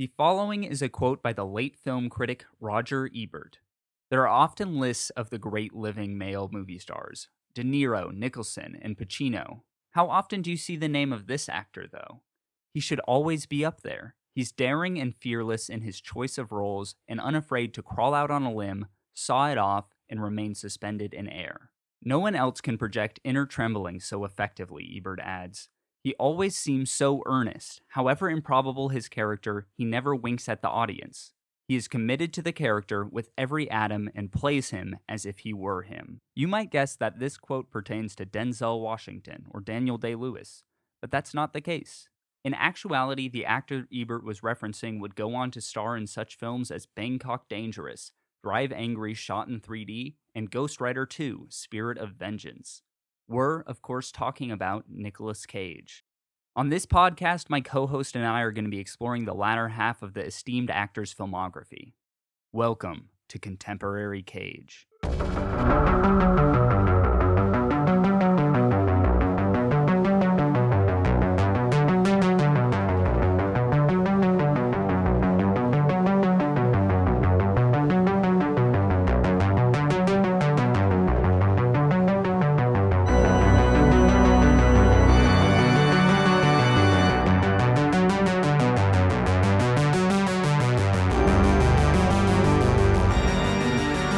The following is a quote by the late film critic Roger Ebert. There are often lists of the great living male movie stars De Niro, Nicholson, and Pacino. How often do you see the name of this actor, though? He should always be up there. He's daring and fearless in his choice of roles and unafraid to crawl out on a limb, saw it off, and remain suspended in air. No one else can project inner trembling so effectively, Ebert adds. He always seems so earnest. However improbable his character, he never winks at the audience. He is committed to the character with every atom and plays him as if he were him. You might guess that this quote pertains to Denzel Washington or Daniel Day Lewis, but that's not the case. In actuality, the actor Ebert was referencing would go on to star in such films as Bangkok Dangerous, Drive Angry Shot in 3D, and Ghost Rider 2 Spirit of Vengeance. We're, of course, talking about Nicolas Cage. On this podcast, my co host and I are going to be exploring the latter half of the esteemed actor's filmography. Welcome to Contemporary Cage.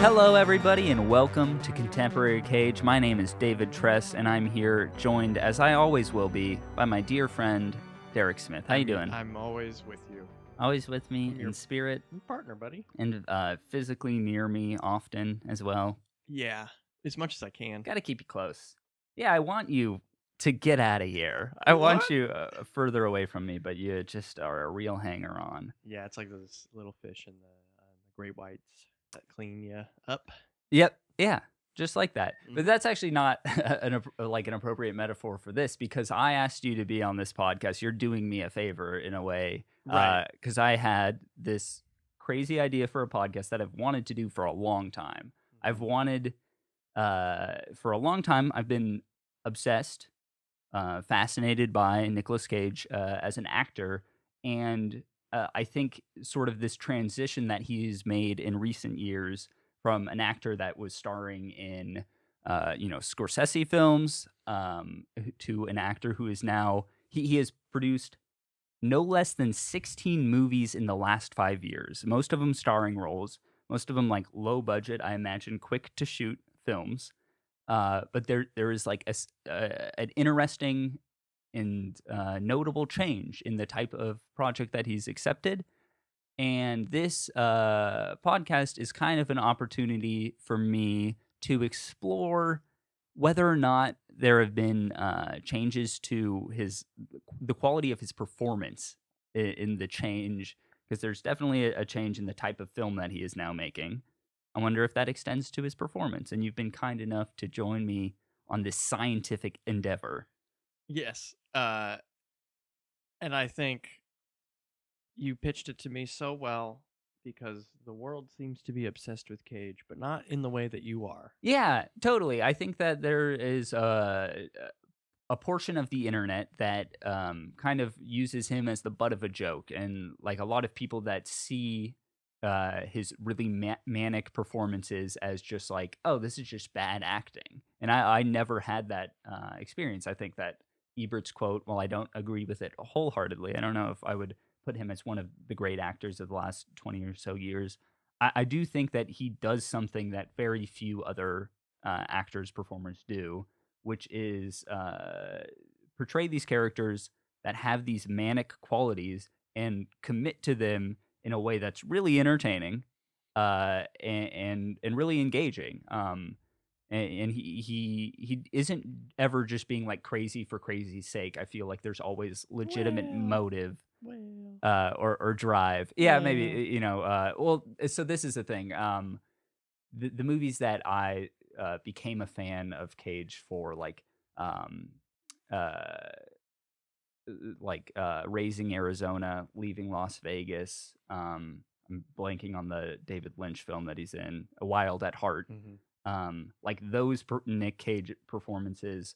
Hello, everybody, and welcome to Contemporary Cage. My name is David Tress, and I'm here joined, as I always will be, by my dear friend Derek Smith. How you doing? I'm always with you. always with me I'm in spirit Partner, buddy. and uh, physically near me often as well. Yeah, as much as I can. Got to keep you close. Yeah, I want you to get out of here. I want you uh, further away from me, but you just are a real hanger on. Yeah, it's like those little fish in the, uh, the great whites that clean you up. Yep. Yeah. Just like that. But Mhm. that's actually not an, like an appropriate metaphor for this because I asked you to be on this podcast. You're doing me a favor in a way Right. because I had this crazy idea for a podcast that I've wanted to do for a long time. I've Mm-hmm. wanted uh, for a long time. I've been obsessed, uh, fascinated by Nicolas Cage uh, as an actor, and uh, I think sort of this transition that he's made in recent years from an actor that was starring in, uh, you know, Scorsese films, um, to an actor who is now he, he has produced no less than 16 movies in the last five years, most of them starring roles, most of them like low budget, I imagine, quick to shoot films. Uh, but there there is like a, uh, an interesting and uh, notable change in the type of project that he's accepted. And this uh, podcast is kind of an opportunity for me to explore whether or not there have been uh, changes to his the quality of his performance in, in the change because there's definitely a, a change in the type of film that he is now making. I wonder if that extends to his performance. And you've been kind enough to join me on this scientific endeavor. Yes. Uh, and I think you pitched it to me so well because the world seems to be obsessed with Cage, but not in the way that you are. Yeah, totally. I think that there is a, a portion of the internet that um, kind of uses him as the butt of a joke, and like a lot of people that see uh, his really ma- manic performances as just like, oh, this is just bad acting. And I, I never had that uh, experience. I think that Ebert's quote, while I don't agree with it wholeheartedly, I don't know if I would put him as one of the great actors of the last 20 or so years. I, I do think that he does something that very few other uh, actors, performers do, which is uh, portray these characters that have these manic qualities and commit to them in a way that's really entertaining uh, and, and and really engaging. Um, and, and he he he isn't ever just being like crazy for crazy's sake. I feel like there's always legitimate Well, motive Well, uh, or or drive. Yeah, maybe Yeah. y- you know. Uh, well, so this is the thing. Um, the the movies that I uh, became a fan of Cage for, like um, uh, like uh, Raising Arizona, Leaving Las Vegas. Um, I'm blanking on the David Lynch film that he's in, A Wild at Heart. mhm. Um, like those per- Nick Cage performances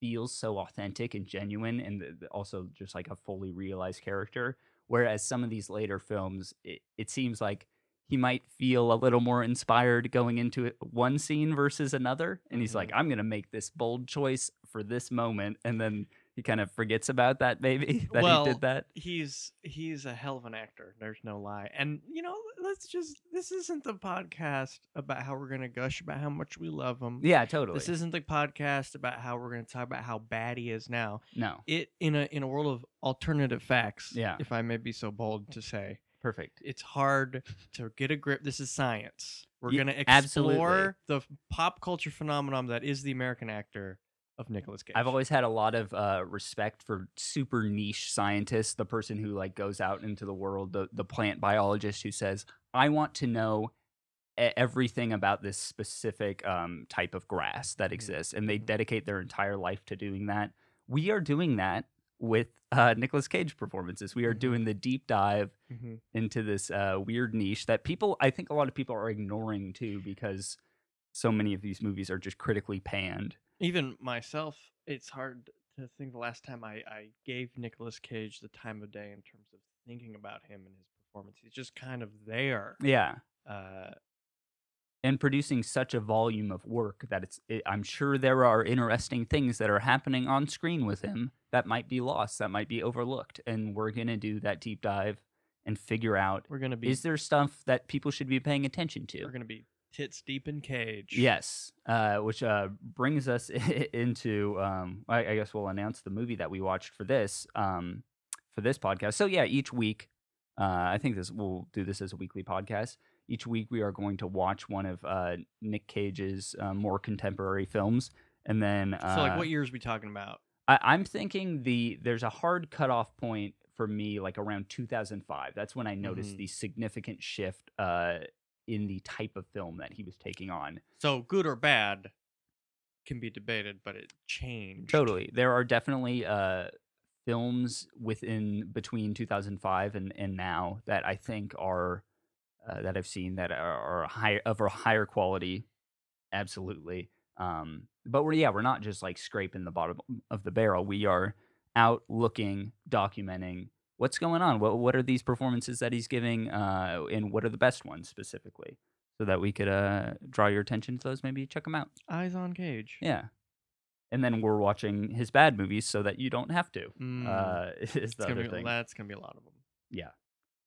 feels so authentic and genuine, and th- also just like a fully realized character. Whereas some of these later films, it, it seems like he might feel a little more inspired going into it, one scene versus another, and he's like, Mhm. "I'm gonna make this bold choice for this moment," and then he kind of forgets about that maybe that well, he did that. He's he's a hell of an actor. There's no lie. And you know, let's just this isn't the podcast about how we're gonna gush about how much we love him. Yeah, totally. This isn't the podcast about how we're gonna talk about how bad he is now. no, It in a in a world of alternative facts. Yeah. If I may be so bold to say, perfect. it's hard to get a grip. This is science. We're Ye- gonna absolutely. explore the pop culture phenomenon that is the American actor of Nicolas Cage. I've always had a lot of uh, respect for super niche scientists, the person who like goes out into the world, the the plant biologist who says, "I want to know everything about this specific um, type of grass that Mhm. exists," and they Mhm. dedicate their entire life to doing that. We are doing that with uh, Nicolas Cage performances. We are Mhm. doing the deep dive Mhm. into this uh, weird niche that people, I think, a lot of people are ignoring too because so many of these movies are just critically panned. Even myself, it's hard to think the last time I, I gave Nicolas Cage the time of day in terms of thinking about him and his performance. He's just kind of there. Yeah. Uh, and producing such a volume of work that it's it, i'm sure there are interesting things that are happening on screen with him that might be lost that might be overlooked and we're going to do that deep dive and figure out we're gonna be is there stuff that people should be paying attention to we're gonna be tits deep in Cage. yes uh, which uh, brings us into um, I, I guess we'll announce the movie that we watched for this um, for this podcast so yeah each week uh, i think this we'll do this as a weekly podcast each week we are going to watch one of uh, Nick Cage's uh, more contemporary films, and then uh, So like, what years we talking about? I, I'm thinking the there's a hard cutoff point for me, like around 2005. That's when I noticed Mhm. the significant shift uh, in the type of film that he was taking on. So good or bad can be debated, but it changed. Totally, there are definitely uh, films within between 2005 and and now that I think are uh, that I've seen that are, are higher of a higher quality, absolutely. Um, but we're yeah, we're not just like scraping the bottom of the barrel. We are out looking, documenting what's going on. What what are these performances that he's giving, uh, and what are the best ones specifically, so that we could uh, draw your attention to those. Maybe check them out. Eyes on Cage. Yeah. And then we're watching his bad movies so that you don't have to. Mm. Uh, is the other be, thing. that's gonna be a lot of them. Yeah.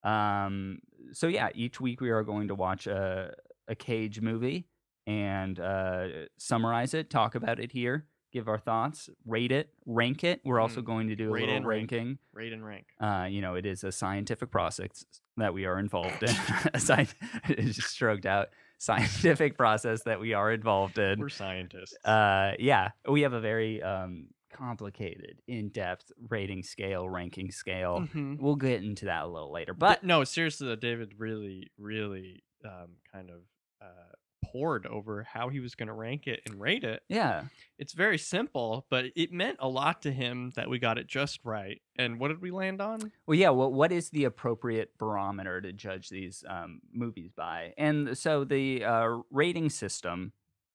Um. So yeah, each week we are going to watch a a Cage movie and uh, summarize it, talk about it here, give our thoughts, rate it, rank it. We're also Mm. going to do a Rate little and rank. ranking. Rate and rank. Uh, you know, it is a scientific process that we are involved in. a sci- just stroked out scientific process that we are involved in. We're scientists. Uh, yeah, we have a very um, complicated, in-depth rating scale, ranking scale. Mhm. We'll get into that a little later, But but no, seriously, though, David really, really um, kind of uh, poured over how he was going to rank it and rate it. yeah, It's very simple, but it meant a lot to him that we got it just right. And what did we land on? well, yeah. Well, what is the appropriate barometer to judge these um, movies by? And so the uh, rating system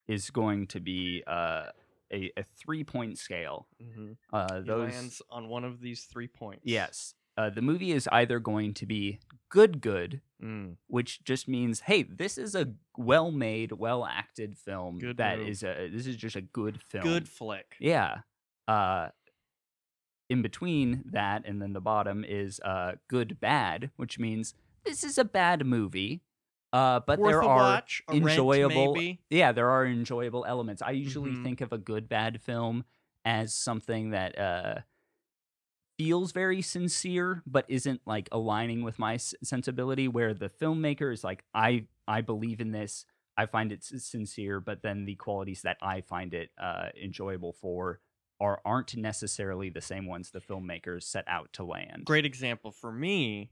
is going to be uh, a, a three-point scale. Mm-hmm. Uh, He those lands on one of these three points. yes. Uh, the movie is either going to be good, good, Mm. which just means hey this is a well made well acted film Good that move. is a this is just a good film Good flick. yeah uh in between that and then the bottom is uh good bad which means this is a bad movie uh but Worth there are watch, a rent, enjoyable yeah there are enjoyable elements i usually Mhm. think of a good bad film as something that uh feels very sincere but isn't like aligning with my s- sensibility where the filmmaker is like i i believe in this i find it s- sincere but then the qualities that i find it uh enjoyable for are aren't necessarily the same ones the filmmakers set out to land Great example for me.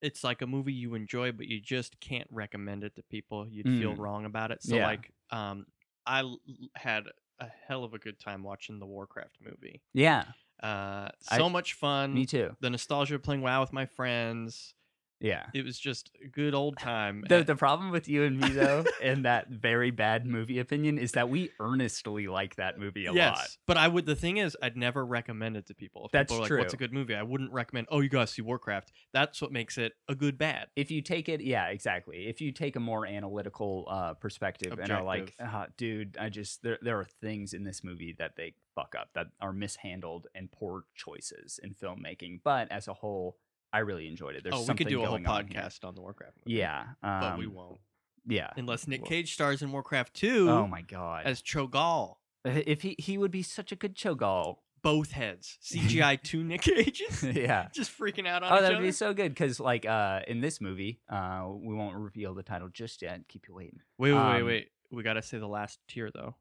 It's like a movie you enjoy, but you just can't recommend it to people. You'd feel Mm. wrong about it. So, Yeah. like, um, I l- had a hell of a good time watching the Warcraft movie. yeah Uh, I- so much fun. me too The nostalgia of playing WoW with my friends. Yeah. It was just a good old time. The the problem with you and me though, and that very bad movie opinion is that we earnestly like that movie a yes, lot. but I would. The thing is, I'd never recommend it to people. If That's people are like, "What's a good movie?" I wouldn't recommend. Oh, you gotta see Warcraft. That's what makes it a good bad. If you take it, yeah, exactly. If you take a more analytical uh, perspective and are like, Objective. uh, dude, I just there there are things in this movie that they fuck up that are mishandled and poor choices in filmmaking. But as a whole, I really enjoyed it. There's oh, we could do a whole going on podcast on the Warcraft movie. Yeah, um, but we won't Yeah. unless Nick Cage stars in Warcraft 2 Oh my god. as Cho'Gall. if he he would be such a good Cho'Gall. Both heads, CGI two Nick Cages, yeah. just freaking out on Oh, that'd other. be so good because, like, uh, in this movie, uh, we won't reveal the title just yet. Keep you waiting. wait, wait, wait, um, wait. We gotta say the last tier though.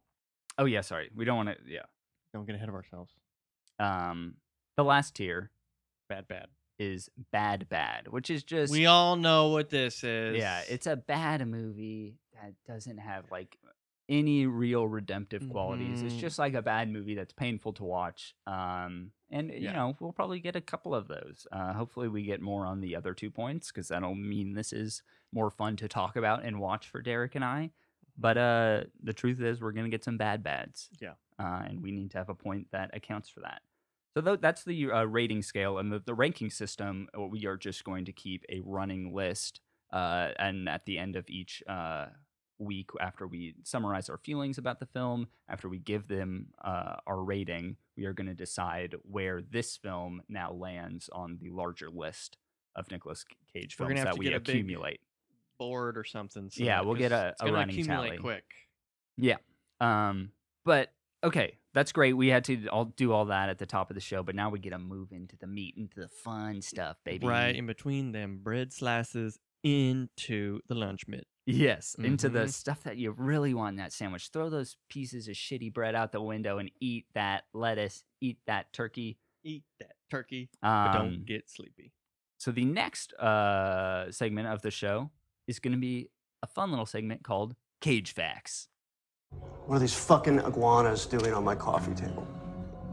Oh yeah, sorry, we don't want to. Yeah. Don't get ahead of ourselves. Um, the last tier Bad, bad. Is bad, bad, which is just We all know what this is. yeah, it's a bad movie that doesn't have like any real redemptive qualities. It's Mhm. just like a bad movie that's painful to watch. Um, and you know we'll probably get a couple of those. Uh, hopefully we get more on the other two points because that'll mean this is more fun to talk about and watch for Derek and I. But uh, the truth is, we're gonna get some bad bads. Yeah. Uh, and we need to have a point that accounts for that. So tho- that's the uh, rating scale and the, the ranking system. uh, We are just going to keep a running list, uh, and at the end of each uh, week, after we summarize our feelings about the film, after we give them uh, our rating, we are going to decide where this film now lands on the larger list of Nicolas Cage films that we get a big accumulate. board or something. so Yeah, we'll get a- a running accumulate tally. quick. Yeah. Um, but okay, that's great. We had to all do all that at the top of the show, but now we get to move into the meat, into the fun stuff, baby. Right in between them bread slices into the lunch meat. Yes, into the Mhm. stuff that you really want in that sandwich. Throw those pieces of shitty bread out the window and eat that lettuce, eat that turkey. Eat that turkey, Um, but don't get sleepy. so the next uh, segment of the show is going to be a fun little segment called Cage Facts. What are these fucking iguanas doing on my coffee table?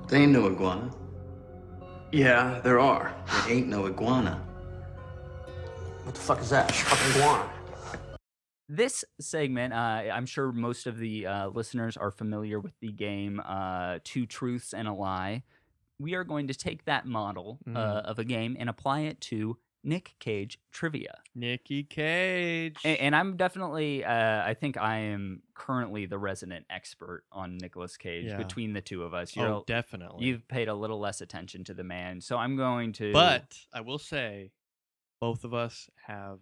There ain't no iguana. Yeah, there are. There ain't no iguana. What the fuck is that? Fucking iguana. This segment, uh, I'm sure most of the uh, listeners are familiar with the game uh, Two Truths and a Lie. We are going to take that model uh, Mm. of a game and apply it to Nick Cage trivia. Nicky Cage. And, and I'm definitely, uh, I think I am currently the resident expert on Nicolas Cage Yeah. between the two of us. You're, oh, definitely. you've paid a little less attention to the man, so I'm going to. But I will say, both of us have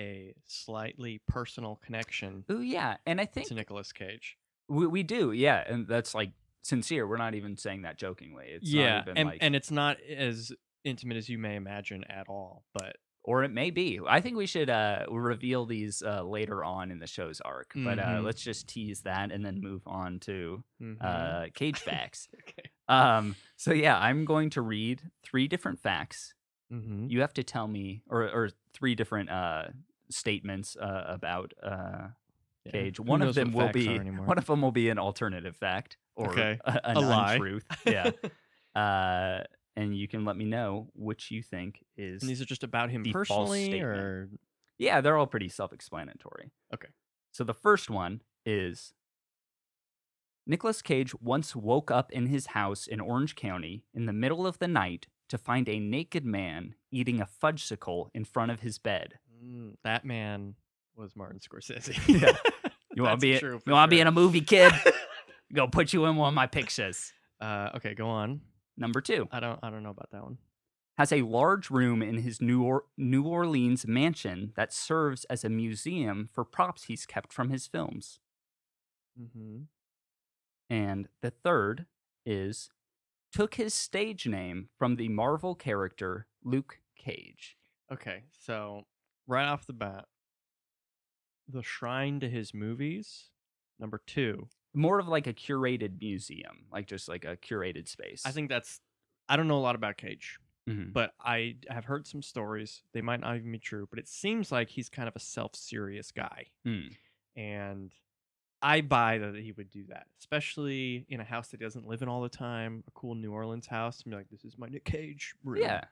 a slightly personal connection Ooh, yeah, and I think to Nicolas Cage. we, we do, yeah, and that's like sincere. We're not even saying that jokingly. It's yeah, not even and like, and it's not as intimate as you may imagine at all. But or it may be. I think we should uh, reveal these uh, later on in the show's arc. But uh, Mhm. let's just tease that and then move on to mhm. uh, cage facts. okay. um, so yeah, I'm going to read three different facts. Mm-hmm. You have to tell me, or or three different uh, statements uh, about uh, Cage. One of them will be one of them will be an alternative fact or Okay. a, an A lie. untruth. Yeah. and you can let me know which you think is. and these are just about him the false personally, statement. or yeah, they're all pretty self-explanatory. Okay. So the first one is Nicolas Cage once woke up in his house in Orange County in the middle of the night to find a naked man eating a fudgesicle in front of his bed. Mm, that man was Martin Scorsese. Yeah. You want to be? true You want to be in a movie, kid? Go put you in one of my pictures. Uh, okay, go on. Number two I don't. I don't know about that one. has a large room in his New, or- New Orleans mansion that serves as a museum for props he's kept from his films. Mm-hmm. And the third is took his stage name from the Marvel character Luke Cage. Okay, so right off the bat, the shrine to his movies. Number two, More of like a curated museum, like just like a curated space. I think that's. I don't know a lot about Cage, Mhm. but I have heard some stories. They might not even be true, but it seems like he's kind of a self-serious guy, Mm. and I buy that he would do that, especially in a house that he doesn't live in all the time, a cool New Orleans house, and be like, "This is my Nick Cage room." Yeah.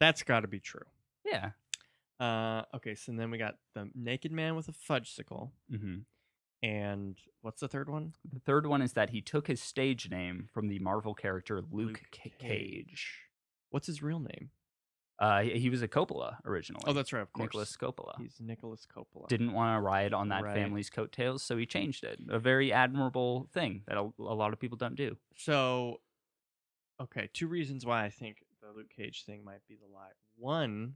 that's got to be true. Yeah. Uh, okay, so then we got the naked man with a fudgesicle, hmm and what's the third one? The third one is that he took his stage name from the Marvel character Luke, Luke Ca- Cage. Cage. What's his real name? Uh, he, he was a Coppola originally. Oh, that's right, of course. Nicolas Coppola. He's Nicolas Coppola. Didn't want to ride on that Right. family's coattails, so he changed it. A very admirable thing that a, a lot of people don't do. So, okay, two reasons why I think the Luke Cage thing might be the lie. One,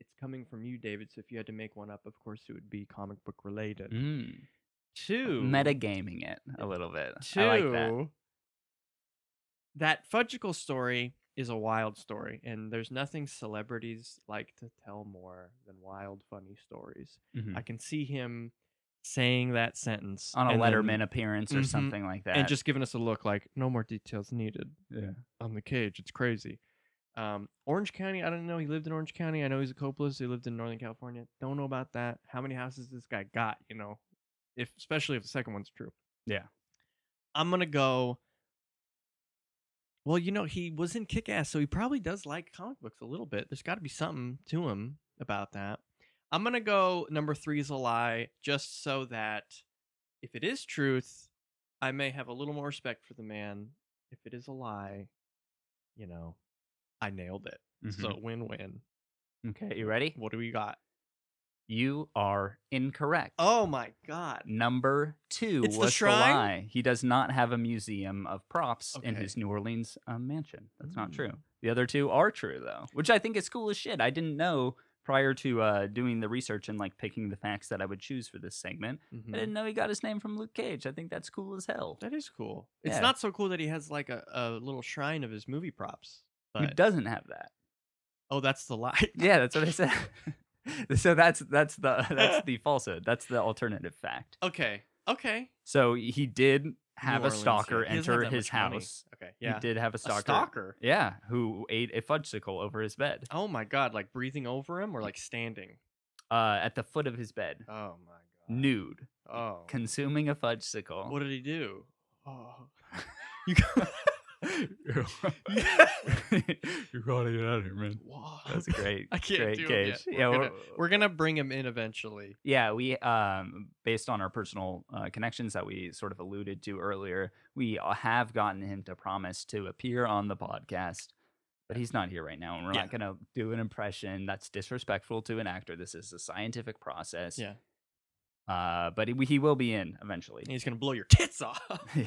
it's coming from you, David. So if you had to make one up, of course it would be comic book related. Mm. Two, Metagaming it a little bit. Two, I like that. that fudgicle story is a wild story, and there's nothing celebrities like to tell more than wild, funny stories. Mhm. I can see him saying that sentence On a and then- Letterman appearance or Mhm. something like that. and just giving us a look like no more details needed. yeah. on the cage. It's crazy. Um, Orange County, I don't know. He lived in Orange County. I know he's a Coppola, so he lived in Northern California. Don't know about that. How many houses this guy got? You know, if especially if the second one's true. Yeah. I'm gonna go. Well, you know, he was in Kick Ass, so he probably does like comic books a little bit. There's got to be something to him about that. I'm gonna go number three is a lie, just so that if it is truth, I may have a little more respect for the man. If it is a lie, you know, I nailed it. So Mhm. win win. Okay, you ready? What do we got? You are incorrect. Oh my god. Number two It's the was the, shrine? lie. He does not have a museum of props in Okay. his New Orleans um, mansion. That's not true. Mm. The other two are true though, which I think is cool as shit. I didn't know prior to uh, doing the research and like picking the facts that I would choose for this segment. Mhm. I didn't know he got his name from Luke Cage. I think that's cool as hell. That is cool. It's Yeah. not so cool that he has like a, a little shrine of his movie props. He But doesn't have that. oh, that's the lie. Yeah, that's what I said. so that's that's the that's the falsehood. That's the alternative fact. okay. Okay. So he did have New a Orleans, stalker yeah. He doesn't have enter his much money. house. Okay. Yeah. He did have a A stalker. stalker. Yeah, who ate a fudgesicle over his bed. Oh my god, like breathing over him or like standing? Uh, at the foot of his bed, Oh my god. nude, Oh. consuming a fudgesicle. what did he do? Oh. you you gotta get out of here, man. That's a great, I can't great do it yet. Yeah, we're, gonna, we're- we're gonna bring him in eventually. Yeah, we um based on our personal uh, connections that we sort of alluded to earlier, we uh, have gotten him to promise to appear on the podcast. But he's not here right now, and we're Yeah. not going to do an impression that's disrespectful to an actor. This is a scientific process. Yeah. Uh, but he, he will be in eventually. And he's gonna blow your tits off.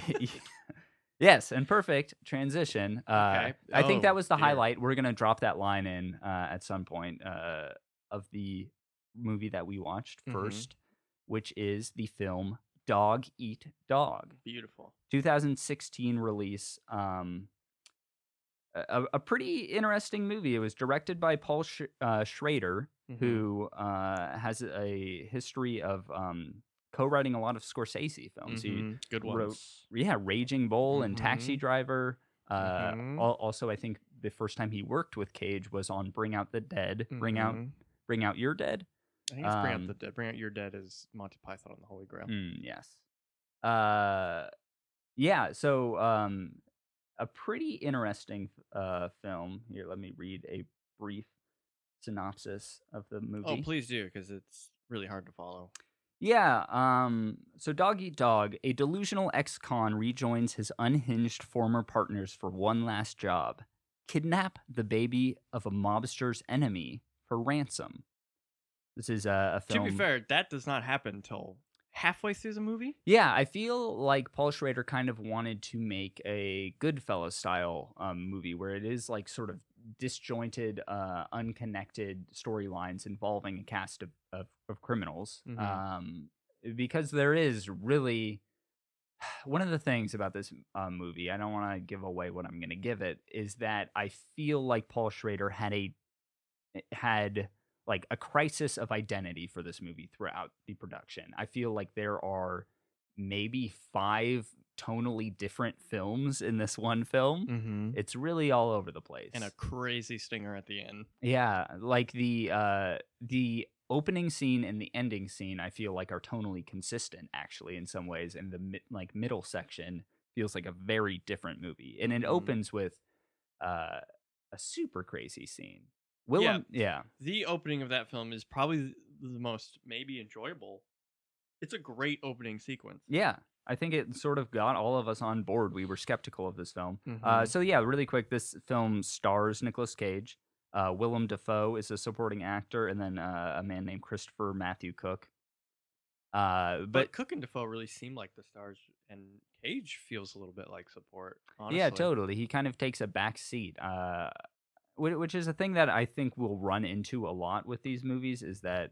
yes, and perfect transition. Uh, Okay. I think Oh, that was the dear. highlight. We're gonna drop that line in uh, at some point uh, of the movie that we watched Mhm. first, which is the film Dog Eat Dog, Beautiful. 2016 release. Um, a, a pretty interesting movie. It was directed by Paul Sch- uh, Schrader, Mhm. who uh, has a history of um, co-writing a lot of Scorsese films. He Mhm. Good wrote- ones. yeah, Raging Bull and Taxi Mhm. Driver. Uh, Mhm. al- Also, I think the first time he worked with Cage was on Bring Out the Dead. Bring out, Mhm. Bring Out Your Dead. I think it's Bring Out um, the Dead. Bring Out Your Dead is Monty Python and the Holy Grail. Mm, yes. Uh, yeah. So, um, a pretty interesting uh film. Here, let me read a brief synopsis of the movie. Oh, please do, because it's really hard to follow. Yeah, um, so Dog Eat Dog, a delusional ex con rejoins his unhinged former partners for one last job kidnap the baby of a mobster's enemy for ransom. This is a, a film. To be fair, that does not happen until halfway through the movie. Yeah, I feel like Paul Schrader kind of wanted to make a Goodfellas style um, movie where it is like sort of disjointed, uh, unconnected storylines involving a cast of, of, of criminals. Mhm. Um, because there is really one of the things about this uh, movie, I don't want to give away what I'm going to give it, is that I feel like Paul Schrader had a had like a crisis of identity for this movie throughout the production. I feel like there are maybe five tonally different films in this one film. Mm-hmm. It's really all over the place. And a crazy stinger at the end. Yeah, like the uh the opening scene and the ending scene I feel like are tonally consistent actually in some ways and the mi- like middle section feels like a very different movie. And it Mhm. opens with uh a super crazy scene Willem, yeah. The opening of that film is probably the most maybe enjoyable. It's a great opening sequence. Yeah. I think it sort of got all of us on board. We were skeptical of this film. Uh, Mhm. so yeah, really quick, this film stars Nicolas Cage. Uh, Willem Dafoe is a supporting actor, and then uh, a man named Christopher Matthew Cook. Uh, But, but Cook and Dafoe really seem like the stars, and Cage feels a little bit like support. Honestly. yeah, totally. He kind of takes a back seat, uh, which is a thing that I think we'll run into a lot with these movies. Is that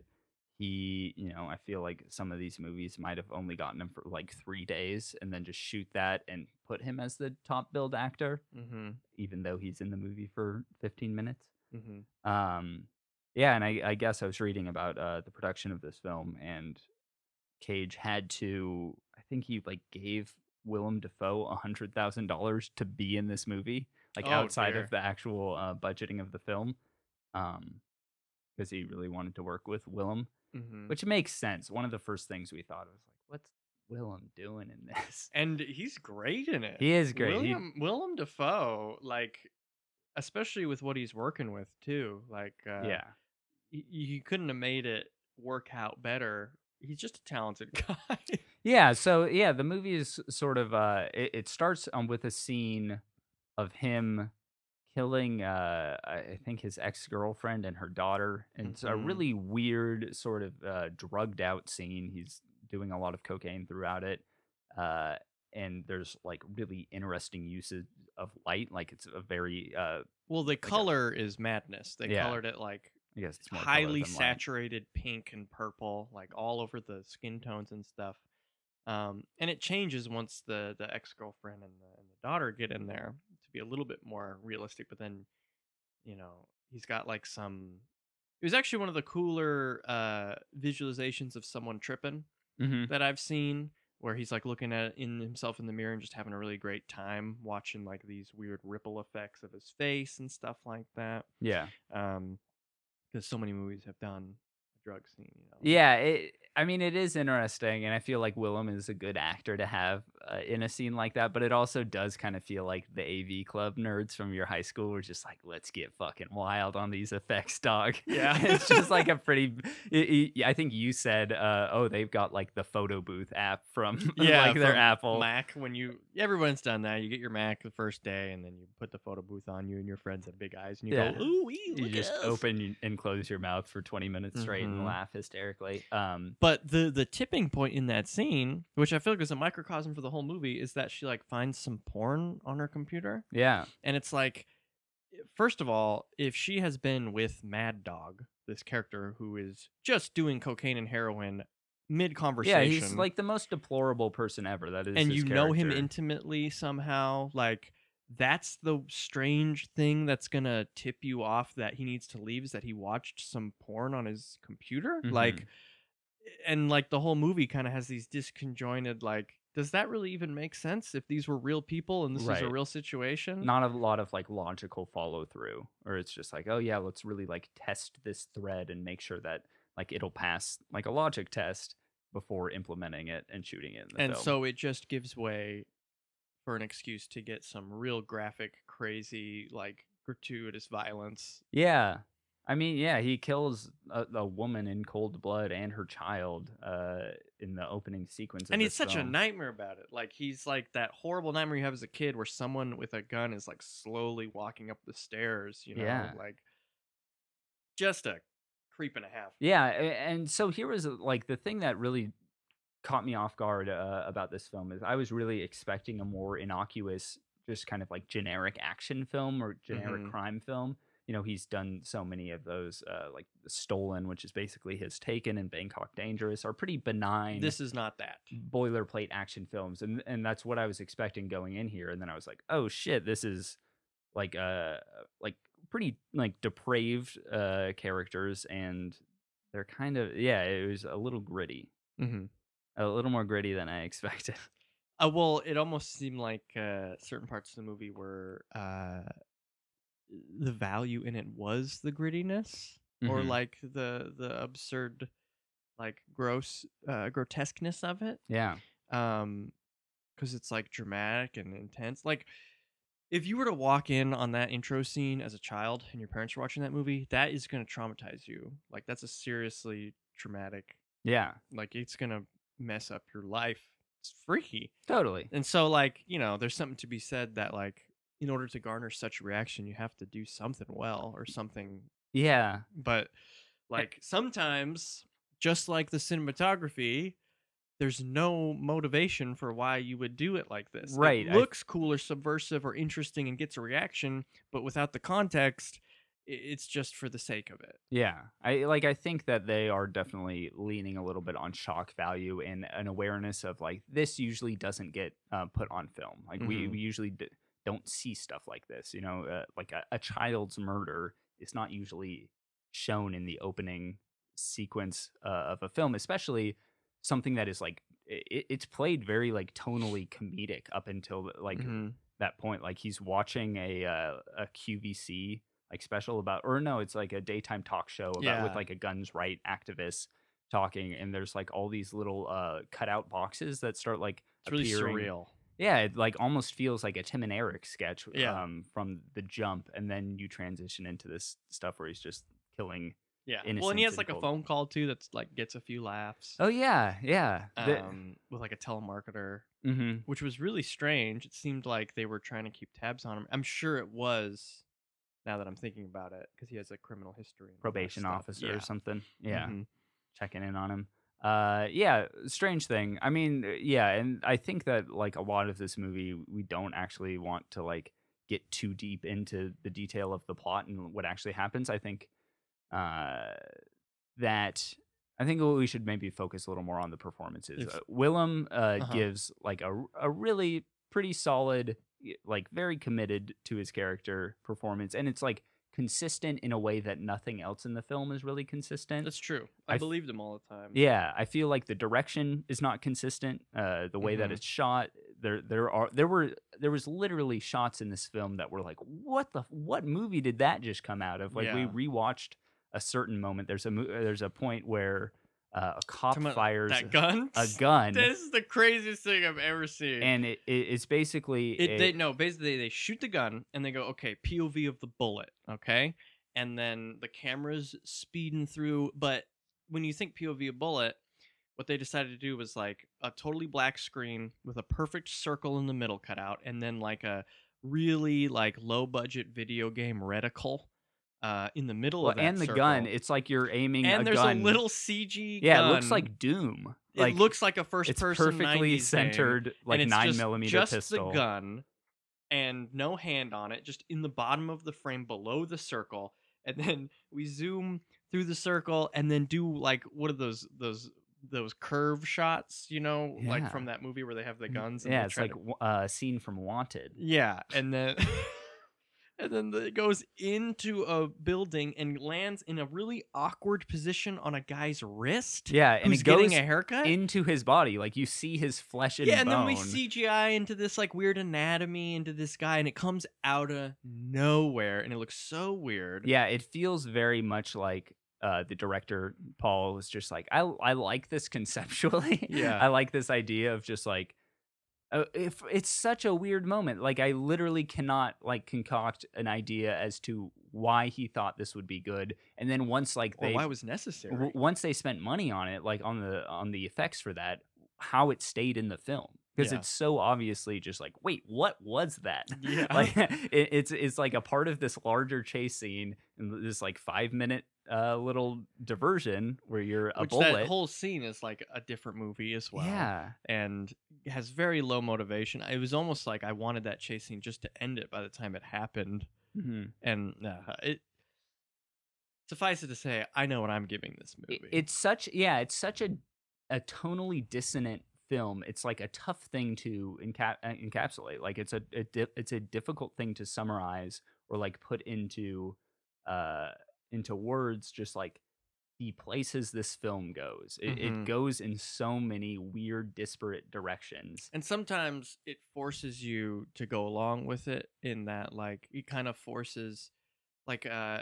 he, you know, I feel like some of these movies might have only gotten him for like three days, and then just shoot that and put him as the top billed actor, Mm-hmm. even though he's in the movie for 15 minutes. Mm-hmm. Um, yeah, and I, I guess I was reading about uh, the production of this film, and Cage had to, I think he like gave Willem Dafoe a hundred thousand dollars to be in this movie, like Oh, outside dear. of the actual uh, budgeting of the film, um, because he really wanted to work with Willem, Mm-hmm. which makes sense. One of the first things we thought was like, what's Willem doing in this? and he's great in it. He is great. He- Willem Dafoe, like, especially with what he's working with too. Like, uh, yeah, he, he couldn't have made it work out better. He's just a talented guy. Yeah, so yeah, the movie is sort of uh it, it starts um, with a scene of him killing uh I think his ex-girlfriend and her daughter. And it's a Mhm. really weird sort of uh drugged out scene. He's doing a lot of cocaine throughout it. Uh and there's like really interesting uses of light like it's a very uh well, the color is madness. They Yeah. colored it like I guess it's highly saturated pink and purple, like all over the skin tones and stuff. Um, and it changes once the the ex girlfriend and the, and the daughter get in there to be a little bit more realistic. But then, you know, he's got like some. It was actually one of the cooler uh, visualizations of someone tripping Mhm. that I've seen, where he's like looking at in himself in the mirror and just having a really great time watching like these weird ripple effects of his face and stuff like that Yeah. um because so many movies have done drug scene you know Yeah, it, I mean, it is interesting, and I feel like Willem is a good actor to have uh, in a scene like that. But it also does kind of feel like the AV Club nerds from your high school were just like, "Let's get fucking wild on these effects, dog." Yeah. it's just like a pretty. i i I think you said, uh, "Oh, they've got like the photo booth app from yeah like their Apple." mac when you everyone's done that you get your mac the first day and then you put the photo booth on you and your friends have big eyes and you Yeah. go ooh you just open and close your mouth for 20 minutes straight and Mhm. laugh hysterically. Um, but the the tipping point in that scene which i feel like is a microcosm for the whole movie is that she like finds some porn on her computer yeah, and it's like first of all if she has been with mad dog this character who is just doing cocaine and heroin mid conversation yeah, he's like the most deplorable person ever. That is, and you know him intimately somehow like that's the strange thing that's gonna tip you off that he needs to leave is that he watched some porn on his computer Mm-hmm. like and like the whole movie kind of has these disconjointed like does that really even make sense if these were real people and this is a Right. real situation not a lot of like logical follow through or it's just like oh yeah let's really like test this thread and make sure that like it'll pass like a logic test before implementing it and shooting it in the and film. so it just gives way for an excuse to get some real graphic crazy like gratuitous violence yeah i mean yeah he kills a, a woman in cold blood and her child uh in the opening sequence of and he's such a nightmare about it like he's like that horrible nightmare you have as a kid where someone with a gun is like slowly walking up the stairs you know Yeah. like just a creep and a half Yeah, and so here was uh, like the thing that really caught me off guard uh, about this film is I was really expecting a more innocuous, just kind of like generic action film or generic Mhm. crime film. You know, he's done so many of those, uh, like Stolen, which is basically his Taken and Bangkok Dangerous, are pretty benign this is not that boilerplate action films, and and that's what I was expecting going in here. And then I was like, oh shit, this is like uh like pretty like depraved uh characters, and they're kind of yeah, it was a little gritty, mm-hmm. a little more gritty than I expected. uh, well it almost seemed like uh certain parts of the movie were uh the value in it was the grittiness or Mhm. like the the absurd like gross uh grotesqueness of it yeah, um because it's like dramatic and intense like if you were to walk in on that intro scene as a child and your parents were watching that movie, that is going to traumatize you. Like that's a seriously traumatic. Yeah, Like it's going to mess up your life. It's freaky. totally. And so like, you know, there's something to be said that like in order to garner such reaction, you have to do something well or something Yeah, but like sometimes just like the cinematography there's no motivation for why you would do it like this Right, it I- looks cool or subversive or interesting and gets a reaction but without the context it's just for the sake of it yeah. I like. I think that they are definitely leaning a little bit on shock value and an awareness of like this usually doesn't get uh, put on film. Like we Mhm. we usually d- don't see stuff like this. You know, uh, like a, a child's murder is not usually shown in the opening sequence uh, of a film, especially something that is like it, it's played very like tonally comedic up until like Mhm. that point. Like he's watching a uh, a QVC like special about, or no, it's like a daytime talk show about Yeah. with like a guns right activist talking, and there's like all these little uh cutout boxes that start like it's really appearing. surreal Yeah, it like almost feels like a Tim and Eric sketch Yeah. um, from the jump, and then you transition into this stuff where he's just killing. yeah well and innocence he has like a phone call too that's like gets a few laughs Oh yeah, yeah. The- um, with like a telemarketer mhm. which was really strange. It seemed like they were trying to keep tabs on him. I'm sure it was. Now that I'm thinking about it, because he has a criminal history, and all that probation stuff. officer Yeah. or something. Yeah. Mhm. checking in on him. Uh, yeah, strange thing. I mean, uh, yeah, and I think that like a lot of this movie, we don't actually want to like get too deep into the detail of the plot and what actually happens. I think uh, that I think we should maybe focus a little more on the performances. Uh, Willem uh, Uh-huh. gives like a a really pretty solid, like very committed to his character performance, and it's like consistent in a way that nothing else in the film is really consistent. That's true. I I, f- believed him all the time. Yeah, I feel like the direction is not consistent. Uh, the way that Mhm. it's shot, there there are there were there was literally shots in this film that were like, what the what movie did that just come out of? Like we rewatched a certain moment. There's a mo- there's a point where uh, a cop fires that gun. a gun, This is the craziest thing I've ever seen. and it, it it's basically it, a- they no, basically they shoot the gun and they go, okay, POV of the bullet, okay, and then the camera's speeding through. But when you think POV of bullet, what they decided to do was like a totally black screen with a perfect circle in the middle cut out, and then like a really like low budget video game reticle uh, in the middle well, of that and the gun. It's like you're aiming and a And there's gun. a little CG. yeah, gun. it looks like Doom. it looks like a first it's person perfectly 90s game centered, like it's nine just, millimeter just pistol. the gun and no hand on it just in the bottom of the frame below the circle and then we zoom through the circle and then do like what are those those those curve shots you know Yeah. like from that movie where they have the guns and yeah, it's like to- uh, a scene from Wanted. yeah and then and then the- it goes into a building and lands in a really awkward position on a guy's wrist Yeah, and goes getting a haircut into his body. Like you see his flesh and yeah, and bone. then we CGI into this like weird anatomy into this guy, and it comes out of nowhere, and it looks so weird. Yeah, it feels very much like uh, the director Paul was just like, I I like this conceptually. Yeah. I like this idea of just like. Uh, if it's such a weird moment, like I literally cannot like concoct an idea as to why he thought this would be good, and then once like or they why it was necessary? w- once they spent money on it, like on the on the effects for that, how it stayed in the film because Yeah. it's so obviously just like, wait, what was that? Yeah. like it, it's it's like a part of this larger chase scene, and this like five minute uh, little diversion where you're a Which bullet. that whole scene is like a different movie as well. yeah, and has very low motivation. It was almost like I wanted that chase scene just to end it by the time it happened, Mhm. and uh, it. Suffice it to say, I know what I'm giving this movie. it's such yeah, it's such a a tonally dissonant film. It's like a tough thing to enca- uh, encapsulate. Like it's a, a di- it's a difficult thing to summarize or like put into uh into words. Just like the places this film goes, it, it Mhm. goes in so many weird, disparate directions. and sometimes it forces you to go along with it in that like it kind of forces like uh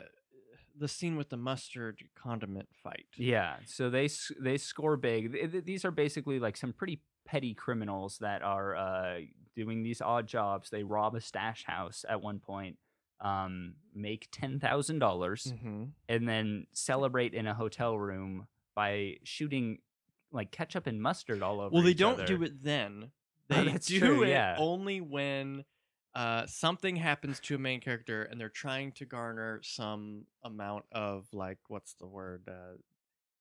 the scene with the mustard condiment fight. Yeah, so they they score big. Th- th- These are basically like some pretty petty criminals that are uh, doing these odd jobs. They rob a stash house at one point, um, make ten thousand dollars, Mm-hmm. and then celebrate in a hotel room by shooting like ketchup and mustard all over. Well, they don't other. do it then. Oh, They that's do true, it yeah. only when uh, something happens to a main character and they're trying to garner some amount of like, what's the word? Uh,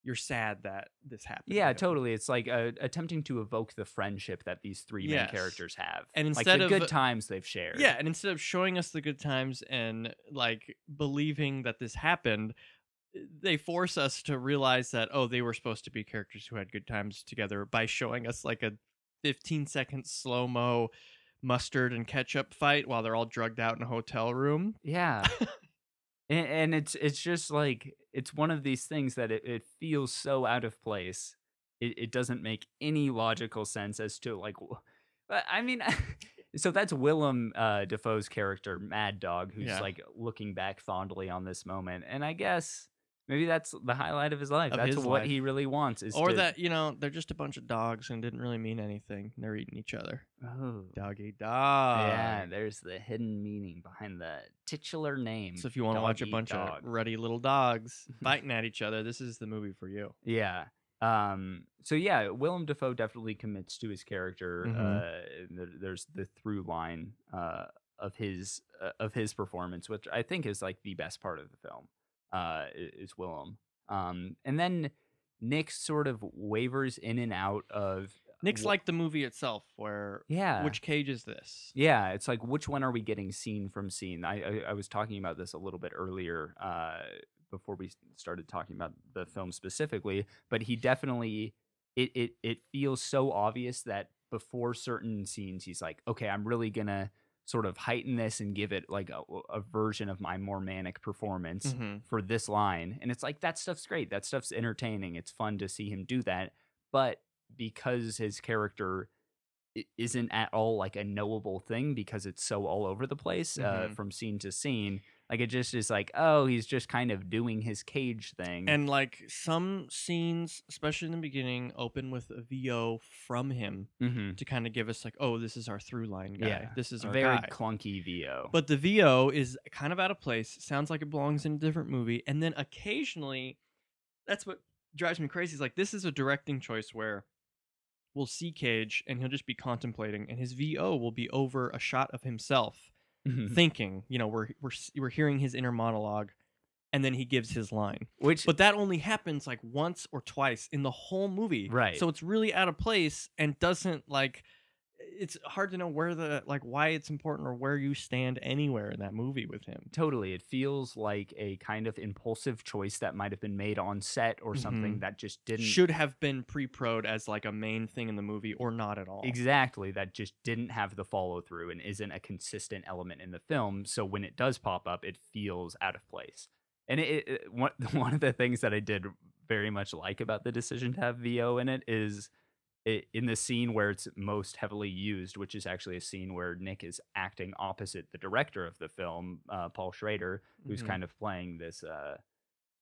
you're sad that this happened. Yeah, totally. It's like uh, attempting to evoke the friendship that these three Yes. main characters have, And like instead the of- good times they've shared. Yeah, and instead of showing us the good times and like believing that this happened, they force us to realize that oh, they were supposed to be characters who had good times together by showing us like a 15 second slow mo mustard and ketchup fight while they're all drugged out in a hotel room. Yeah. and, and it's it's just like it's one of these things that it, it feels so out of place. It, it doesn't make any logical sense as to like but I mean so that's Willem uh Dafoe's character, Mad Dog, who's Yeah. like looking back fondly on this moment. And I guess maybe that's the highlight of his life. Of that's his what life. he really wants is Or to- that, you know, they're just a bunch of dogs and didn't really mean anything. They're eating each other. Oh. Dog eat dog. yeah, there's the hidden meaning behind the titular name. So if you want to watch a bunch Dog. of ruddy little dogs fighting at each other, this is the movie for you. Yeah. Um. So yeah, Willem Dafoe definitely commits to his character. Mhm. Uh, there's the through line uh of his uh, of his performance, which I think is like the best part of the film. Uh, is Willem. Um, and then Nick sort of wavers in and out of Nick's wh- like the movie itself, where yeah. which cage is this? Yeah, it's like which one are we getting scene from scene? I I, I was talking about this a little bit earlier uh, before we started talking about the film specifically, but he definitely it it it feels so obvious that before certain scenes he's like, okay, I'm really gonna sort of heighten this and give it like a, a version of my more manic performance Mhm. for this line. And it's like that stuff's great. That stuff's entertaining. It's fun to see him do that. But because his character isn't at all like a knowable thing because it's so all over the place uh, Mhm. from scene to scene, like it just is like, oh, he's just kind of doing his cage thing. And like some scenes, especially in the beginning, open with a VO from him Mhm. to kind of give us like, oh, this is our through line guy. yeah, This is a our very guy. clunky VO. But the VO is kind of out of place. Sounds like it belongs in a different movie. And then occasionally, that's what drives me crazy. Is like this is a directing choice where we'll see Cage and he'll just be contemplating, and his VO will be over a shot of himself Mhm. thinking. You know, we're we're we're hearing his inner monologue, and then he gives his line. Which But that only happens like once or twice in the whole movie. Right. So it's really out of place and doesn't like it's hard to know where the like why it's important or where you stand anywhere in that movie with him. Totally. It feels like a kind of impulsive choice that might have been made on set or something Mhm. that just didn't Should have been pre-prod as like a main thing in the movie or not at all. exactly that just didn't have the follow through and isn't a consistent element in the film. So when it does pop up, it feels out of place. And it, it one one of the things that I did very much like about the decision to have VO in it is it, in the scene where it's most heavily used, which is actually a scene where Nick is acting opposite the director of the film, uh, Paul Schrader, who's Mhm. kind of playing this, uh,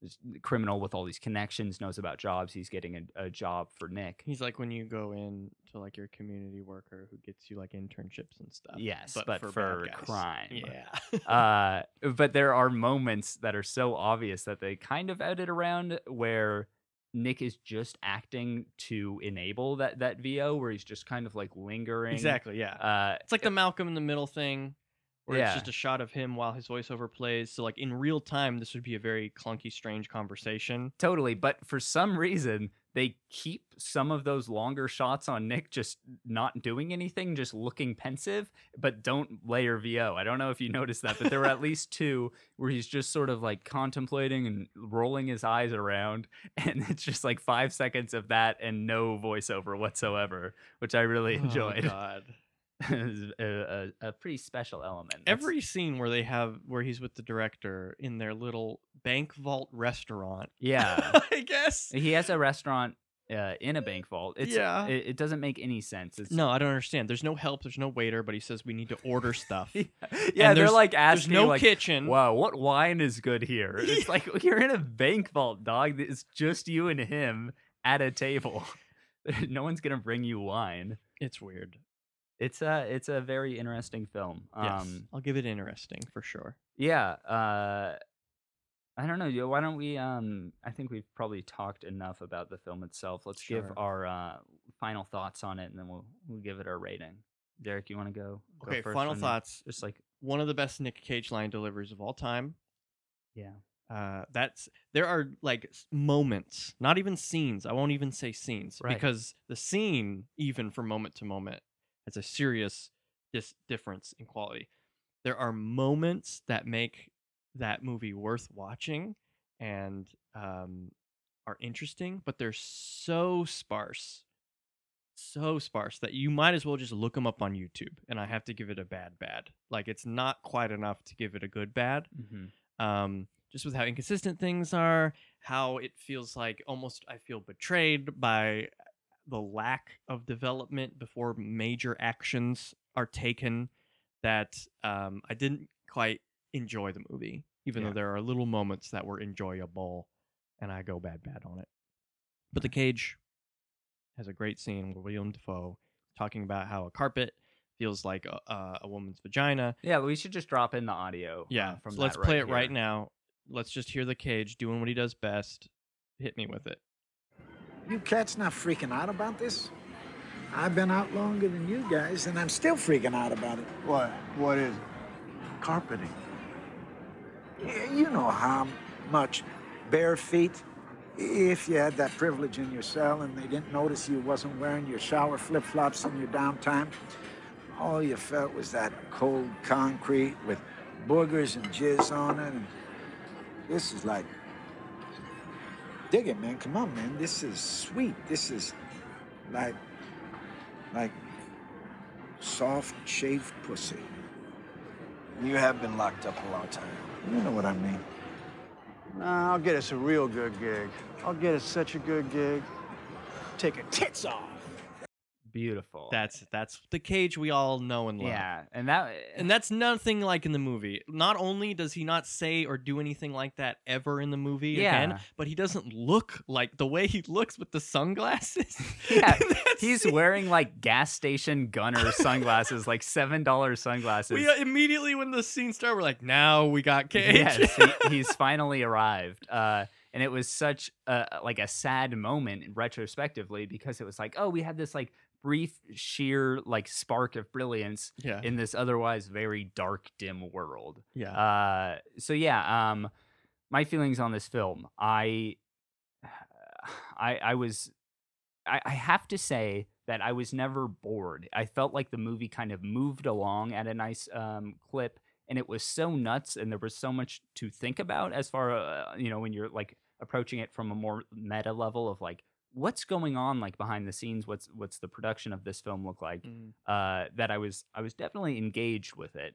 this criminal with all these connections, knows about jobs. He's getting a, a job for Nick. He's like when you go in to like your community worker who gets you like internships and stuff. Yes, but bad for guys. crime. Yeah. uh, but there are moments that are so obvious that they kind of edit around where Nick is just acting to enable that that VO, where he's just kind of like lingering. exactly, yeah. Uh, It's like the Malcolm in the Middle thing, where Yeah. it's just a shot of him while his voiceover plays. So like in real time, this would be a very clunky, strange conversation. Totally, but for some reason they keep some of those longer shots on Nick just not doing anything, just looking pensive, but don't layer VO. I don't know if you noticed that, but there were at least two where he's just sort of like contemplating and rolling his eyes around, and it's just like five seconds of that and no voiceover whatsoever, which I really oh, enjoyed. Oh, God. A, a, a pretty special element. That's- Every scene where they have where he's with the director in their little bank vault restaurant. yeah, I guess. he has a restaurant uh, in a bank vault. It's, Yeah. it, it doesn't make any sense. It's, No, I don't understand. There's no help. There's no waiter, but he says we need to order stuff. yeah, And they're like There's no like, kitchen. Wow, what wine is good here? It's like you're in a bank vault, dog. It's just you and him at a table. no one's gonna bring you wine. It's weird. It's a it's a very interesting film. Yes, Um, I'll give it interesting for sure. yeah. Uh, I don't know. yo, Why don't we? Um, I think we've probably talked enough about the film itself. Let's give Sure. our uh, final thoughts on it, and then we'll we'll give it our rating. Derek, you want to go? go Okay, first final on your- thoughts. Just like One of the best Nick Cage line deliveries of all time. yeah, Uh, that's there are like s- moments, not even scenes. I won't even say scenes Right. because the scene, even from moment to moment, has a serious dis- difference in quality. There are moments that make that movie worth watching and um, are interesting, but they're so sparse, so sparse that you might as well just look them up on YouTube. And I have to give it a bad bad. Like it's not quite enough to give it a good bad hmm um, just with how inconsistent things are, how it feels like almost I feel betrayed by the lack of development before major actions are taken. That um, I didn't quite enjoy the movie, even Yeah. though there are little moments that were enjoyable, and I go bad bad on it. But the cage has a great scene with William Dafoe talking about how a carpet feels like a, a, a woman's vagina, yeah. We should just drop in the audio. yeah, uh, from so let's play it right now. Let's just hear the cage doing what he does best. Hit me with it. You cats not freaking out about this? I've been out longer than you guys, and I'm still freaking out about it. What? What is it? Carpeting. Y- You know how much bare feet. If you had that privilege in your cell and they didn't notice you wasn't wearing your shower flip-flops in your downtime, all you felt was that cold concrete with boogers and jizz on it. And this is like, dig it, man. Come on, man. This is sweet. This is like, like soft shaved pussy. You have been locked up a long time. You know what I mean. Nah, I'll get us a real good gig. I'll get us such a good gig. Take her tits off. Beautiful. That's that's the cage we all know and love. yeah, and that And that's nothing like in the movie. Not only does he not say or do anything like that ever in the movie again, Yeah. but he doesn't look like the way he looks with the sunglasses. Yeah, he's wearing like gas station gunner sunglasses, like seven dollar sunglasses. We uh, immediately when the scene started, we're like, now we got Cage. Yes, he, he's finally arrived. Uh, and it was such a like a sad moment retrospectively because it was like, oh, we had this like brief, sheer like spark of brilliance yeah, in this otherwise very dark, dim world. yeah. Uh, so yeah, um, my feelings on this film, I, I, I was, I, I have to say that I was never bored. I felt like the movie kind of moved along at a nice um, clip, and it was so nuts, and there was so much to think about as far, uh, you know, when you're like approaching it from a more meta level of like what's going on like behind the scenes what's what's the production of this film look like Mm. uh, that I was I was definitely engaged with it,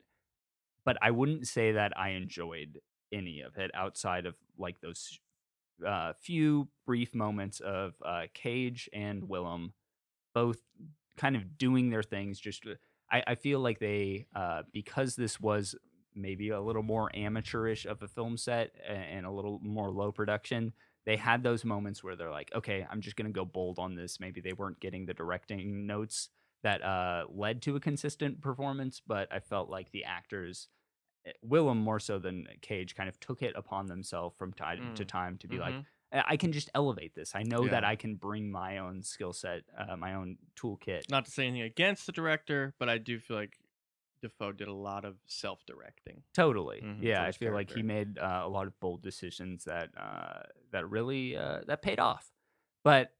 but I wouldn't say that I enjoyed any of it outside of like those uh, few brief moments of uh, Cage and Willem, both kind of doing their things. Just uh, I, I feel like they uh, because this was maybe a little more amateurish of a film set a- and a little more low production they had those moments where they're like, okay, I'm just gonna go bold on this. Maybe they weren't getting the directing notes that uh, led to a consistent performance, but I felt like the actors, eh, Willem more so than Cage, kind of took it upon themselves from time to Mm. time to be like, Mhm. "I I can just elevate this. I know that I can bring my own skill set, uh, my own toolkit. not to say anything against the director, but I do feel like Dafoe did a lot of self-directing. Totally. Mhm, Yeah, I feel like he made uh, a lot of bold decisions that uh, that really uh, that paid off. But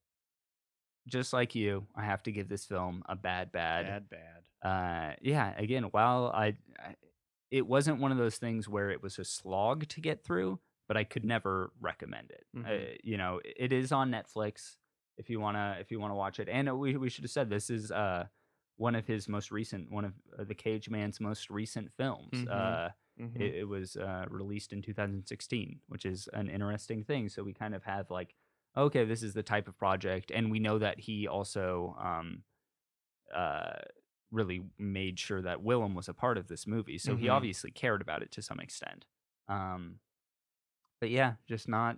just like you, I have to give this film a bad, bad. Bad, bad. Uh, yeah. Again, while I, I, it wasn't one of those things where it was a slog to get through, but I could never recommend it. Uh, Mhm. you know, it is on Netflix if you wanna if you wanna watch it. And uh, we we should have said this is uh one of his most recent one of uh, the Cage Man's most recent films. Mhm. Uh, Mhm. it, it was uh, released in 2016, which is an interesting thing. So we kind of have like okay, this is the type of project, and we know that he also um, uh, really made sure that Willem was a part of this movie, so he Mhm. obviously cared about it to some extent. Um, but yeah, just not,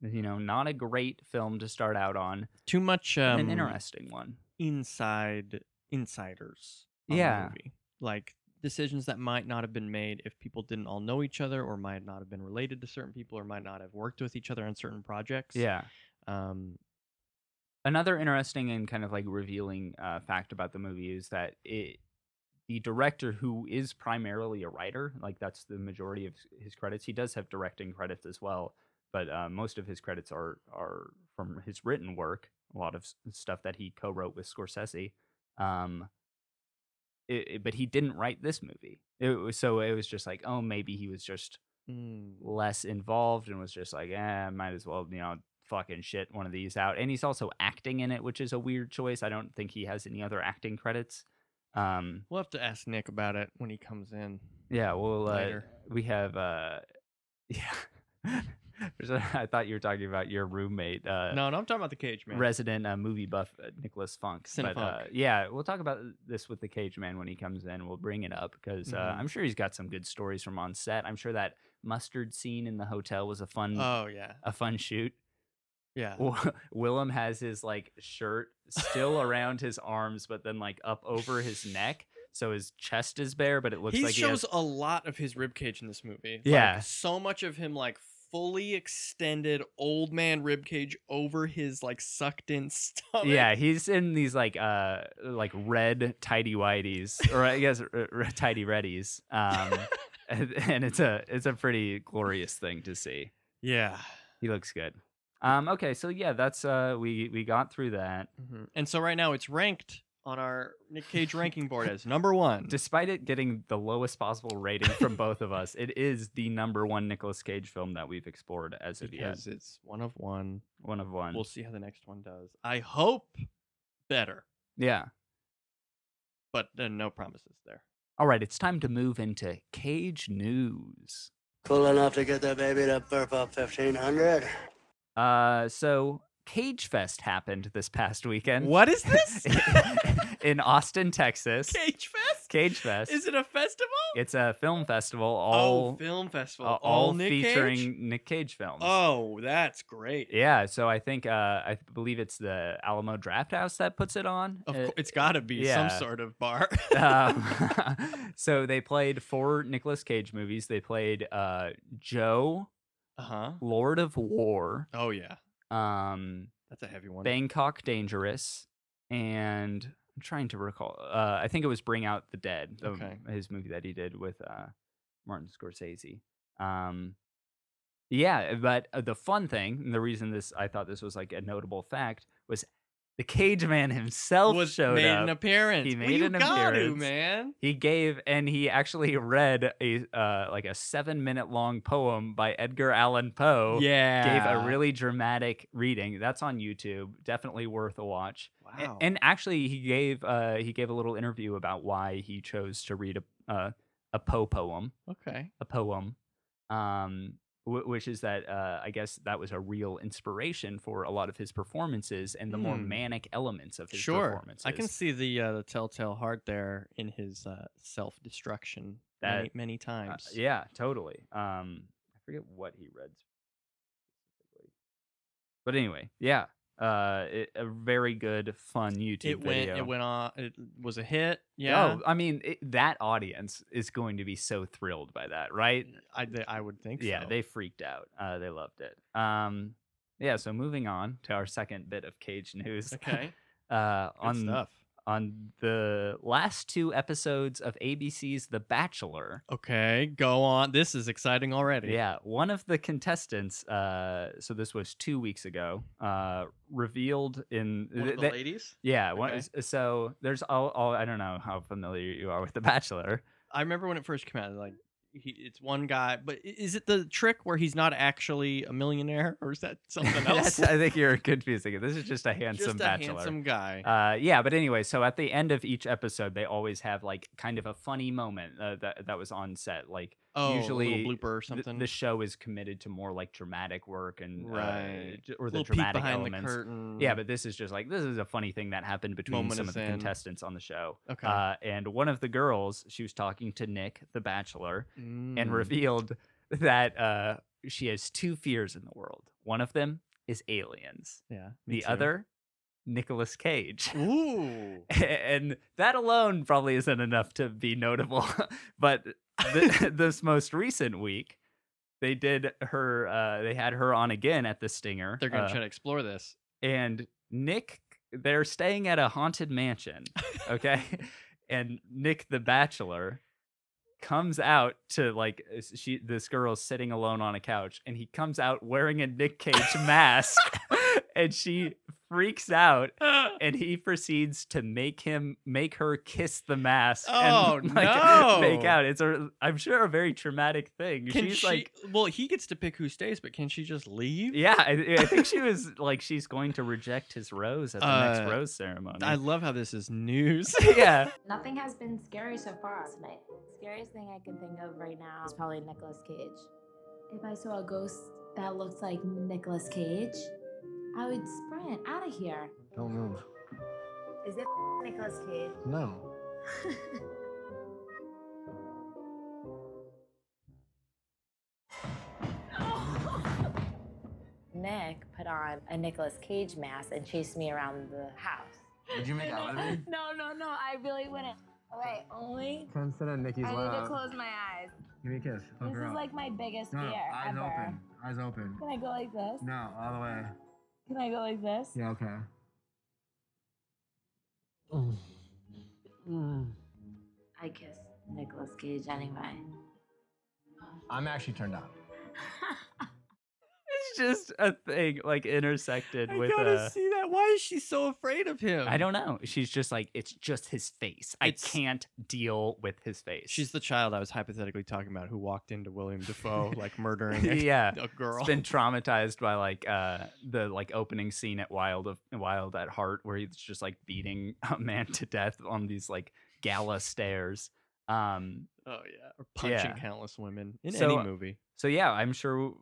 you know, not a great film to start out on. Too much um, an interesting one. inside insiders. Yeah. movie. like decisions that might not have been made if people didn't all know each other, or might not have been related to certain people, or might not have worked with each other on certain projects. Yeah. Um. Another interesting and kind of like revealing uh, fact about the movie is that it, the director, who is primarily a writer, like that's the majority of his credits. He does have directing credits as well, but uh, most of his credits are are from his written work. A lot of s- stuff that he co-wrote with Scorsese. Um, it, it- but he didn't write this movie. It was so it was just like, oh, maybe he was just mm, less involved and was just like, eh, might as well, you know, fucking shit one of these out. And he's also acting in it, which is a weird choice. I don't think he has any other acting credits. Um, We'll have to ask Nick about it when he comes in. yeah, well, uh, Later. we have, uh, yeah. I thought you were talking about your roommate, uh, no, no, I'm talking about the cage man. resident uh, movie buff uh, Nicholas Funk. But uh, yeah, we'll talk about this with the Cage Man when he comes in. We'll bring it up because uh, Mhm. I'm sure he's got some good stories from on set. I'm sure that mustard scene in the hotel was a fun, oh yeah, a fun shoot. yeah. Willem has his like shirt still around his arms, but then like up over his neck, so his chest is bare, but it looks he like shows he has. a lot of his rib cage in this movie. Like, Yeah. so much of him like fully extended old man ribcage over his like sucked in stomach. Yeah, he's in these like uh like red tidy whities, or I guess r- r- tidy reddies. Um, and, it's a it's a pretty glorious thing to see. yeah. He looks good. Um, okay, so yeah, that's uh we we got through that. Mhm. And so right now it's ranked on our Nick Cage ranking board as number one. Despite it getting the lowest possible rating from both of us, it is the number one Nicolas Cage film that we've explored as of yet. because it's one of one. One of one. We'll see how the next one does. I hope better, yeah. but uh, no promises there. All right, it's time to move into Cage news. Cool enough to get that baby to burp up 1500. Uh, so Cage Fest happened this past weekend. What is this? in Austin, Texas. Cage Fest? Cage Fest. Is it a festival? It's a film festival, all oh, film festival. uh, all Nick featuring Cage? Nick Cage films. Oh, that's great. Yeah, so I think uh, I believe it's the Alamo Drafthouse that puts it on. Of Uh, course, it's got to be yeah. some sort of bar. um, so they played four Nicolas Cage movies. They played uh, Joe, uh huh. Lord of War, Oh yeah, um, that's a heavy one. Bangkok Dangerous, and I'm trying to recall. Uh, I think it was Bring Out the Dead, the- Okay. his movie that he did with uh, Martin Scorsese. Um, yeah, but uh, the fun thing, and the reason this I thought this was like a notable fact was the Cage Man himself was showed made up. an appearance. He Well, made you an got to, appearance. man. He gave and he actually read a uh, like a seven minute long poem by Edgar Allan Poe. Yeah, Gave a really dramatic reading. That's on YouTube. Definitely worth a watch. Wow. And actually, he gave uh, he gave a little interview about why he chose to read a uh, a Poe poem, okay. a poem, um, which is that uh, I guess that was a real inspiration for a lot of his performances and the more Hmm. manic elements of his Sure, performances. I can see the uh, the telltale heart there in his uh, self destruction many, many Uh, times. yeah, totally. Um, I forget what he read specifically, but anyway, yeah, uh, it, a very good, fun YouTube it went. video. It went on. It was a hit. Yeah. Oh, I mean, it, that audience is going to be so thrilled by that, right? I I would think Yeah, so. they freaked out. Uh, they loved it. Um, yeah. So moving on to our second bit of Cage news. okay. uh, Good on stuff. On the last two episodes of ABC's The Bachelor. Okay, go on. This is exciting already. Yeah, one of the contestants. Uh, so this was two weeks ago. Uh, revealed in One of th- the th- ladies. yeah. one- Okay. s- so there's all, all. I don't know how familiar you are with The Bachelor. I remember when it first came out. Like, he, it's one guy, but is it the trick where he's not actually a millionaire, or is that something else? I think you're confusing it. This is just a handsome Just a bachelor. handsome guy. Uh, yeah, but anyway, so at the end of each episode, they always have like kind of a funny moment uh, that that was on set. Like Oh, usually a blooper or th- something. the show is committed to more like dramatic work and uh, right. j- or the dramatic behind elements. the curtain. Yeah, but this is just like this is a funny thing that happened between Moment some of the contestants on the show. Okay. Uh, and one of the girls, she was talking to Nick, the Bachelor, and Mm. revealed that uh, she has two fears in the world. One of them is aliens. Yeah. The too. other, Nicolas Cage. Ooh. and that alone probably isn't enough to be notable. but th- this most recent week, they did her. Uh, they had her on again at the Stinger. They're gonna uh, try to explore this. and Nick. They're staying at a haunted mansion. Okay, and Nick the Bachelor comes out to like she this girl's sitting alone on a couch and he comes out wearing a Nick Cage mask and she freaks out and he proceeds to make him make her kiss the mask Oh, and like make no. out it's a i'm sure a very traumatic thing Can she's she? like well, he gets to pick who stays, but can she just leave? yeah I, I think she was like she's going to reject his rose at the Uh, next rose ceremony I love how this is news. yeah Nothing has been scary so far tonight. Scariest thing I can think of right now is probably Nicolas Cage. If I saw a ghost that looks like Nicolas Cage, I would sprint out of here. Don't move. Is it Nicolas Cage? No. Nick put on a Nicolas Cage mask and chased me around the house. Did you make out with me? No, no, no, I really wouldn't. Oh, wait, only Come sit on Nikki's I need lap. to close my eyes. Give me a kiss. Hook This her is up. like my biggest no, no, fear eyes ever. open. Eyes open. Can I go like this? No, all the way. Can I go like this? Yeah, okay. I kiss Nicolas Cage anyway. I'm actually turned on. it's just a thing like intersected I with gotta uh see that. Why is she so afraid of him? I don't know. She's just like it's just his face. I can't deal with his face. She's the child I was hypothetically talking about who walked into William Dafoe like murdering a, yeah. a girl. It's been traumatized by like uh the like opening scene at Wild of Wild at Heart where he's just like beating a man to death on these like gala stairs. Um oh yeah, or punching Yeah. countless women in So, any movie. so yeah, I'm sure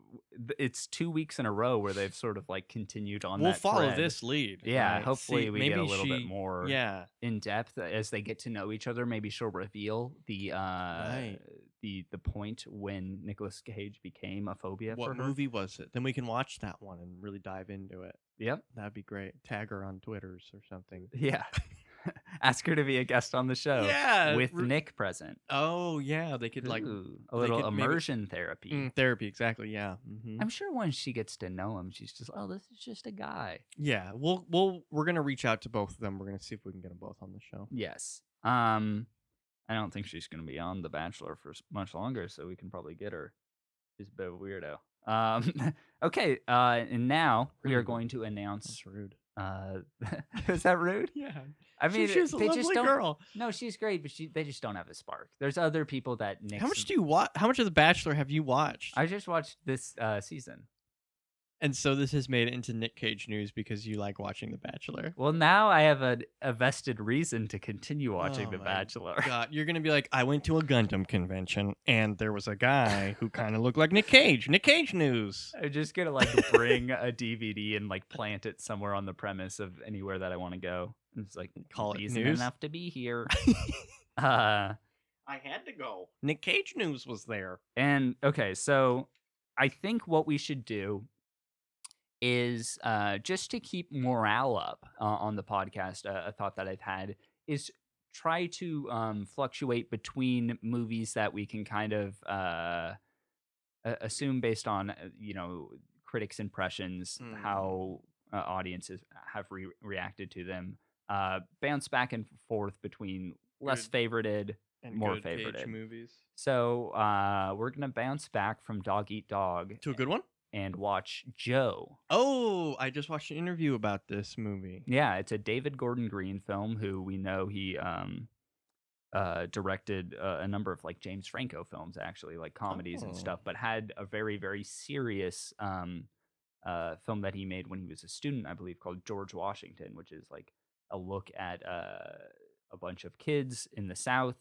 it's two weeks in a row where they've sort of like continued on We'll follow thread. this lead. Yeah, right? hopefully See, we get a little bit more Yeah, in depth as they get to know each other. Maybe she'll reveal the uh the the point when Nicolas Cage became a phobia what for her. movie was it? Then we can watch that one and really dive into it. Yep. That'd be great. Tag her on Twitters or something. Yeah. Ask her to be a guest on the show. Yeah, With re- Nick present. Oh yeah, they could like Ooh, a little could maybe- immersion therapy. Mm, therapy. Exactly. Yeah. hmm I'm sure once she gets to know him, she's just, oh, this is just a guy. Yeah. We'll we'll we're gonna reach out to both of them. We're gonna see if we can get them both on the show. Yes. Um, I don't think she's going to be on The Bachelor for much longer, so we can probably get her. She's a bit of a weirdo. Um, okay. Uh, and now we are going to announce. That's rude. Uh, is that rude? Yeah. I mean, she's a they just don't. girl. No, she's great, but she they just don't have a spark. There's other people that Nick. How much do you watch? How much of The Bachelor have you watched? I just watched this uh, season. And so this has made it into Nick Cage news because you like watching The Bachelor. Well, now I have a, a vested reason to continue watching Oh The my Bachelor. God, you're gonna be like, I went to a Gundam convention and there was a guy who kind of looked like Nick Cage. Nick Cage news. I'm just gonna like bring a DVD and like plant it somewhere on the premise of anywhere that I want to go. And It's like Call it reason news? enough to be here. uh, I had to go. Nick Cage news was there. and okay, so I think what we should do is uh, just to keep morale up uh, on the podcast. Uh, a thought that I've had is try to um, fluctuate between movies that we can kind of uh, assume based on uh, you know critics' impressions Mm. how uh, audiences have re- reacted to them. Uh, bounce back and forth between less Good. favorited. And More favorited. movies. So uh, we're gonna bounce back from Dog Eat Dog To a good one. And watch Joe. Oh, I just watched an interview about this movie. Yeah, it's a David Gordon Green film who we know he um uh directed uh, a number of like James Franco films actually, like comedies and Oh. stuff, but had a very very serious um uh film that he made when he was a student, I believe called George Washington, which is like a look at uh a bunch of kids in the South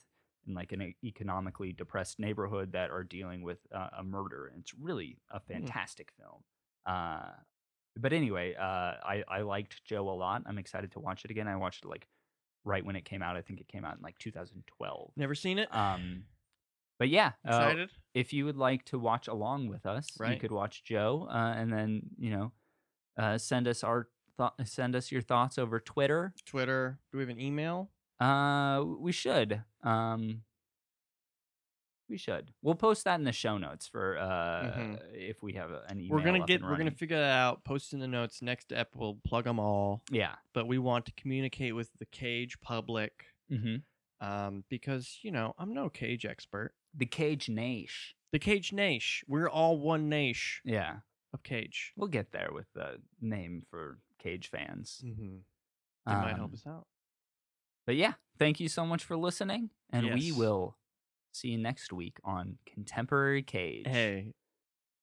in like an economically depressed neighborhood that are dealing with uh, a murder. And it's really a fantastic film. Uh, but anyway, uh, I I liked Joe a lot. I'm excited to watch it again. I watched it like right when it came out. I think it came out in like 2012. Never seen it. Um, but yeah, uh, Excited. if you would like to watch along with us, you could watch Joe, uh, and then you know, uh, send us our thought, send us your thoughts over Twitter. Twitter. Do we have an email? Uh, we should. Um, we should. We'll post that in the show notes for uh Mhm. if we have a- an email. we're gonna get. We're gonna figure that out. Post in the notes. Next ep, we'll plug them all. Yeah. But we want to communicate with the cage public, Mm-hmm. um, because you know I'm no cage expert. The Cage Nash. The cage nation. We're all one nation Yeah, of cage. we'll get there with the name for Cage fans. Mm-hmm. They might help Um, us out. But yeah, thank you so much for listening, and we will see you next week on Contemporary Cage. Hey,